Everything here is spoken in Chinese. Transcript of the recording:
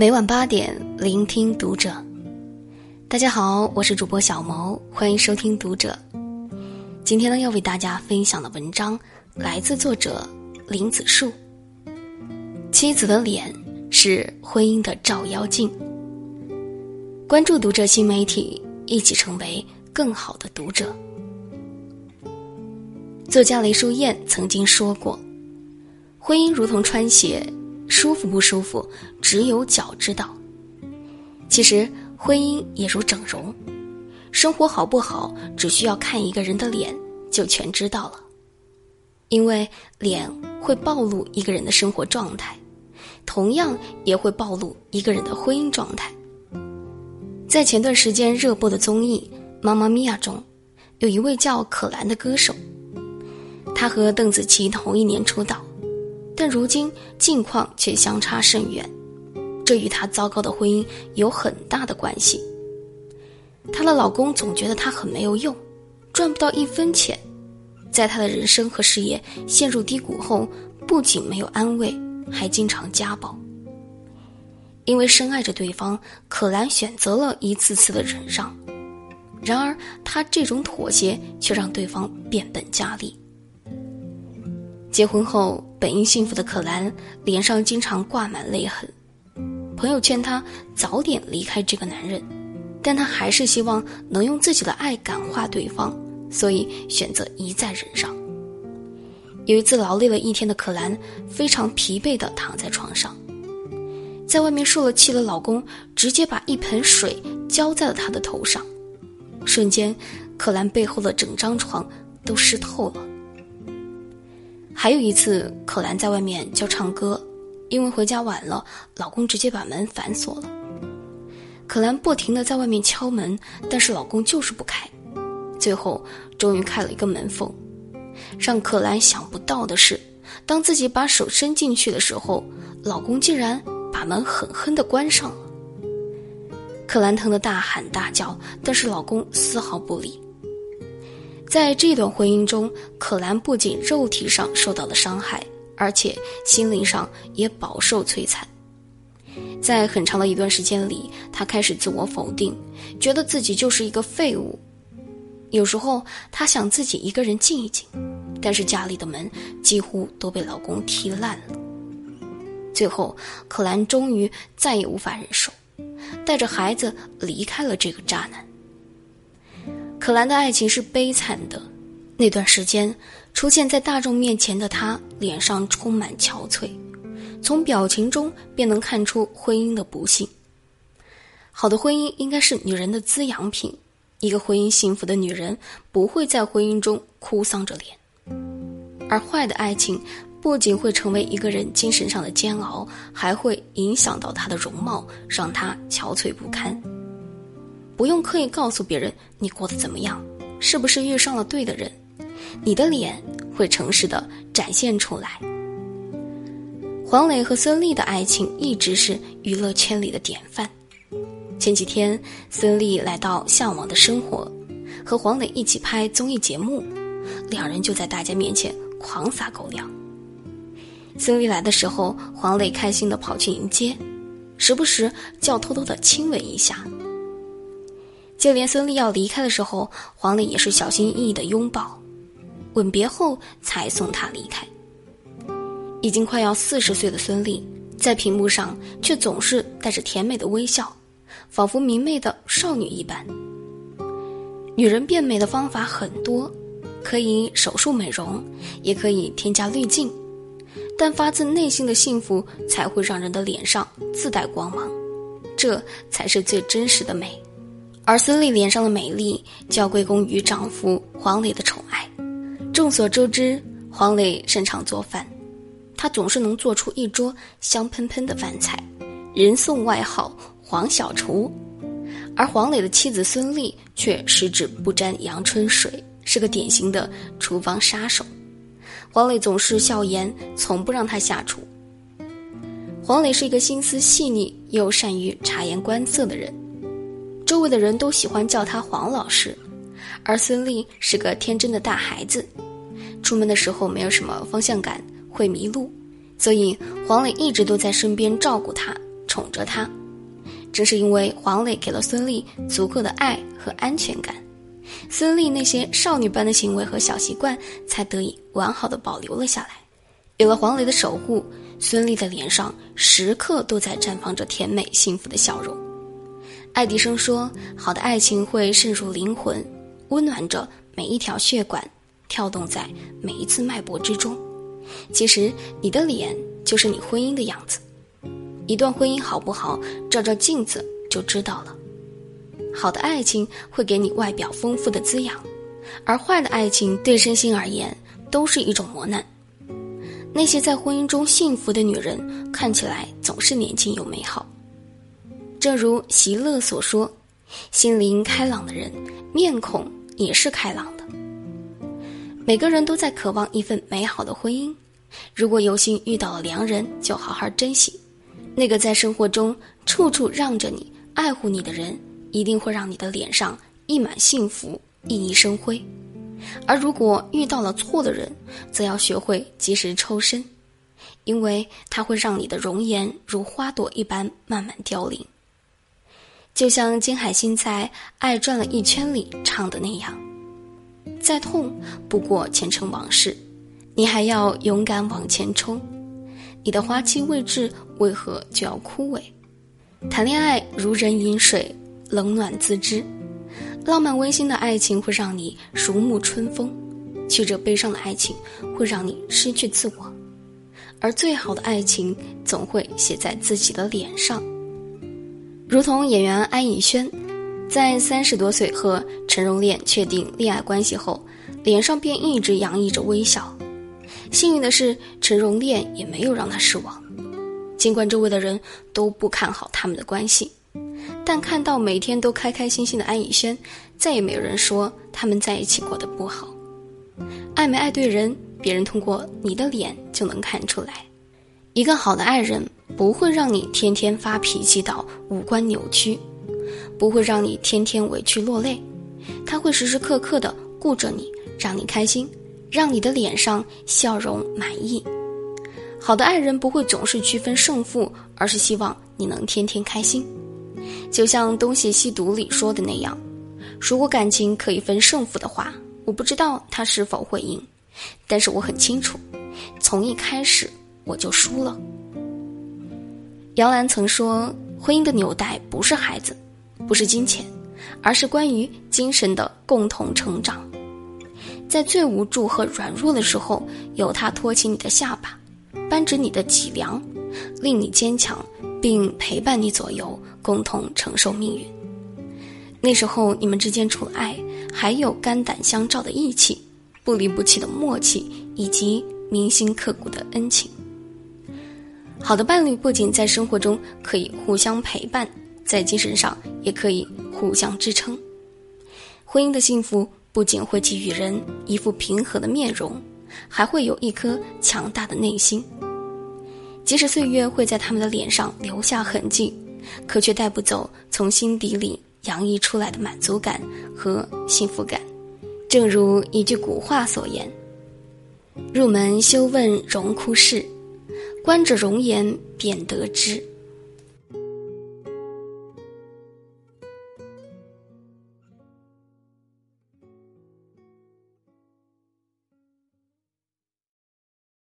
每晚八点，聆听读者。大家好，我是主播小萌，欢迎收听读者。今天呢，要为大家分享的文章来自作者林子树。妻子的脸是婚姻的照妖镜。关注读者新媒体，一起成为更好的读者。作家雷淑燕曾经说过：“婚姻如同穿鞋。”舒服不舒服，只有脚知道。其实婚姻也如整容，生活好不好，只需要看一个人的脸就全知道了。因为脸会暴露一个人的生活状态，同样也会暴露一个人的婚姻状态。在前段时间热播的综艺《妈妈咪呀》中，有一位叫可兰的歌手，他和邓紫棋同一年出道。但如今境况却相差甚远，这与她糟糕的婚姻有很大的关系。她的老公总觉得她很没有用，赚不到一分钱，在她的人生和事业陷入低谷后，不仅没有安慰，还经常家暴。因为深爱着对方，可兰选择了一次次的忍让，然而她这种妥协却让对方变本加厉。结婚后，本应幸福的可兰脸上经常挂满泪痕。朋友劝她早点离开这个男人，但她还是希望能用自己的爱感化对方，所以选择一再忍让。有一次劳累了一天的可兰非常疲惫地躺在床上，在外面受了气的老公直接把一盆水浇在了她的头上，瞬间，可兰背后的整张床都湿透了。还有一次，可兰在外面叫唱歌，因为回家晚了，老公直接把门反锁了。可兰不停的在外面敲门，但是老公就是不开，最后终于开了一个门缝。让可兰想不到的是，当自己把手伸进去的时候，老公竟然把门狠狠的关上了。可兰疼得大喊大叫，但是老公丝毫不理。在这段婚姻中，可兰不仅肉体上受到了伤害，而且心灵上也饱受摧残。在很长的一段时间里，她开始自我否定，觉得自己就是一个废物。有时候，她想自己一个人静一静，但是家里的门几乎都被老公踢烂了。最后，可兰终于再也无法忍受，带着孩子离开了这个渣男。可兰的爱情是悲惨的，那段时间出现在大众面前的她，脸上充满憔悴，从表情中便能看出婚姻的不幸。好的婚姻应该是女人的滋养品，一个婚姻幸福的女人不会在婚姻中哭丧着脸，而坏的爱情不仅会成为一个人精神上的煎熬，还会影响到她的容貌，让她憔悴不堪。不用刻意告诉别人你过得怎么样，是不是遇上了对的人，你的脸会诚实的展现出来。黄磊和孙俪的爱情一直是娱乐圈里的典范。前几天，孙俪来到《向往的生活》，和黄磊一起拍综艺节目，两人就在大家面前狂撒狗粮。孙俪来的时候，黄磊开心的跑去迎接，时不时就要偷偷的亲吻一下。就连孙俪要离开的时候，黄磊也是小心翼翼的拥抱、吻别后才送她离开。已经快要四十岁的孙俪，在屏幕上却总是带着甜美的微笑，仿佛明媚的少女一般。女人变美的方法很多，可以手术美容，也可以添加滤镜，但发自内心的幸福才会让人的脸上自带光芒，这才是最真实的美。而孙俪脸上的美丽，就要归功于丈夫黄磊的宠爱。众所周知，黄磊擅长做饭，他总是能做出一桌香喷喷的饭菜，人送外号“黄小厨”。而黄磊的妻子孙俪却十指不沾阳春水，是个典型的厨房杀手。黄磊总是笑言，从不让他下厨。黄磊是一个心思细腻又善于察言观色的人。周围的人都喜欢叫他黄老师，而孙俪是个天真的大孩子，出门的时候没有什么方向感，会迷路，所以黄磊一直都在身边照顾她，宠着他。正是因为黄磊给了孙俪足够的爱和安全感，孙俪那些少女般的行为和小习惯才得以完好的保留了下来。有了黄磊的守护，孙俪的脸上时刻都在绽放着甜美幸福的笑容。爱迪生说：“好的爱情会渗入灵魂，温暖着每一条血管，跳动在每一次脉搏之中。”其实，你的脸就是你婚姻的样子。一段婚姻好不好，照照镜子就知道了。好的爱情会给你外表丰富的滋养，而坏的爱情对身心而言都是一种磨难。那些在婚姻中幸福的女人，看起来总是年轻又美好。正如席勒所说：“心灵开朗的人，面孔也是开朗的。”每个人都在渴望一份美好的婚姻。如果有幸遇到了良人，就好好珍惜。那个在生活中处处让着你、爱护你的人，一定会让你的脸上溢满幸福、熠熠生辉。而如果遇到了错的人，则要学会及时抽身，因为它会让你的容颜如花朵一般慢慢凋零。就像金海心在《爱转了一圈》里唱的那样：“再痛不过前尘往事，你还要勇敢往前冲。你的花期未至，为何就要枯萎？谈恋爱如人饮水，冷暖自知。”浪漫温馨的爱情会让你如沐春风，曲折悲伤的爱情会让你失去自我，而最好的爱情总会写在自己的脸上。如同演员安以轩，在三十多岁和陈荣炼确定恋爱关系后，脸上便一直洋溢着微笑。幸运的是，陈荣炼也没有让他失望，尽管周围的人都不看好他们的关系。但看到每天都开开心心的安以轩，再也没有人说他们在一起过得不好。爱没爱对人，别人通过你的脸就能看出来。一个好的爱人不会让你天天发脾气到五官扭曲，不会让你天天委屈落泪，他会时时刻刻的顾着你，让你开心，让你的脸上笑容满意。好的爱人不会总是区分胜负，而是希望你能天天开心。就像《东邪西毒》里说的那样，如果感情可以分胜负的话，我不知道他是否会赢，但是我很清楚，从一开始我就输了。杨澜曾说：“婚姻的纽带不是孩子，不是金钱，而是关于精神的共同成长。在最无助和软弱的时候，有他托起你的下巴，扳直你的脊梁，令你坚强。”并陪伴你左右，共同承受命运。那时候，你们之间除了爱，还有肝胆相照的义气，不离不弃的默契，以及铭心刻骨的恩情。好的伴侣不仅在生活中可以互相陪伴，在精神上也可以互相支撑。婚姻的幸福不仅会给予人一副平和的面容，还会有一颗强大的内心。即使岁月会在他们的脸上留下痕迹，可却带不走从心底里洋溢出来的满足感和幸福感。正如一句古话所言：“入门休问荣枯事，观者容颜便得知。”